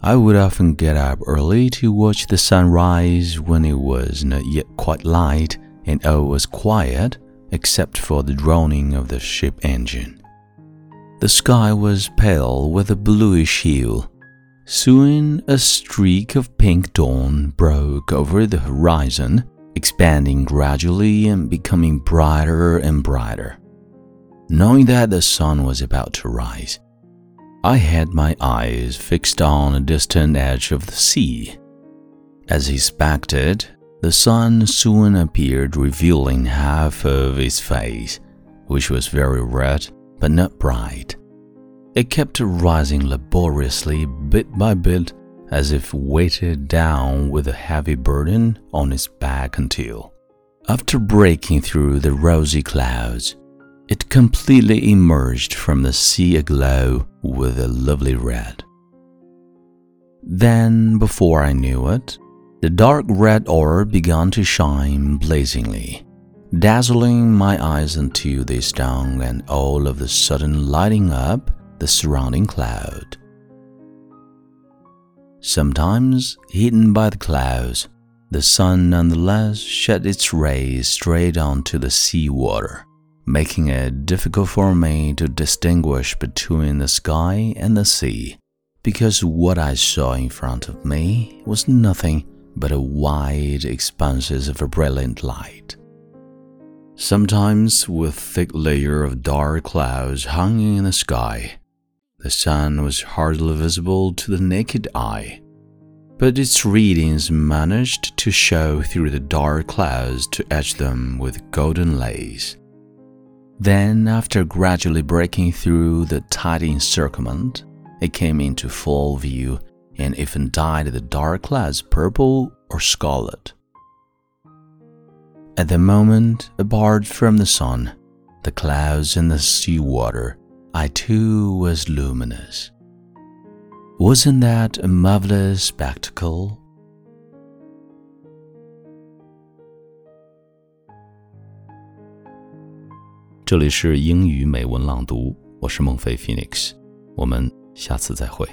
I would often get up early to watch the sunrise when it was not yet quite light and all was quiet except for the droning of the ship engine. The sky was pale with a bluish hue. Soon a streak of pink dawn broke over the horizon, expanding gradually and becoming brighter and brighter. Knowing that the sun was about to rise, I had my eyes fixed on a distant edge of the sea. As expected, the sun soon appeared, revealing half of its face, which was very red but not bright. It kept rising laboriously, bit by bit, as if weighted down with a heavy burden on its back until, after breaking through the rosy clouds, it completely emerged from the sea aglow with a lovely red. Then, before I knew it, the dark red orb began to shine blazingly, dazzling my eyes until they stung and all of a sudden lighting up the surrounding cloud. Sometimes, hidden by the clouds, the sun nonetheless shed its rays straight onto the sea water making it difficult for me to distinguish between the sky and the sea, because what I saw in front of me was nothing but a wide expanses of a brilliant light. Sometimes, with thick layer of dark clouds hanging in the sky, the sun was hardly visible to the naked eye, but its readings managed to show through the dark clouds to etch them with golden lace. Then, after gradually breaking through the tight encirclement, it came into full view and even dyed the dark clouds purple or scarlet. At the moment, apart from the sun, the clouds and the sea water, I too was luminous. Wasn't that a marvelous spectacle? 这里是英语美文朗读，我是孟非 Phoenix，我们下次再会。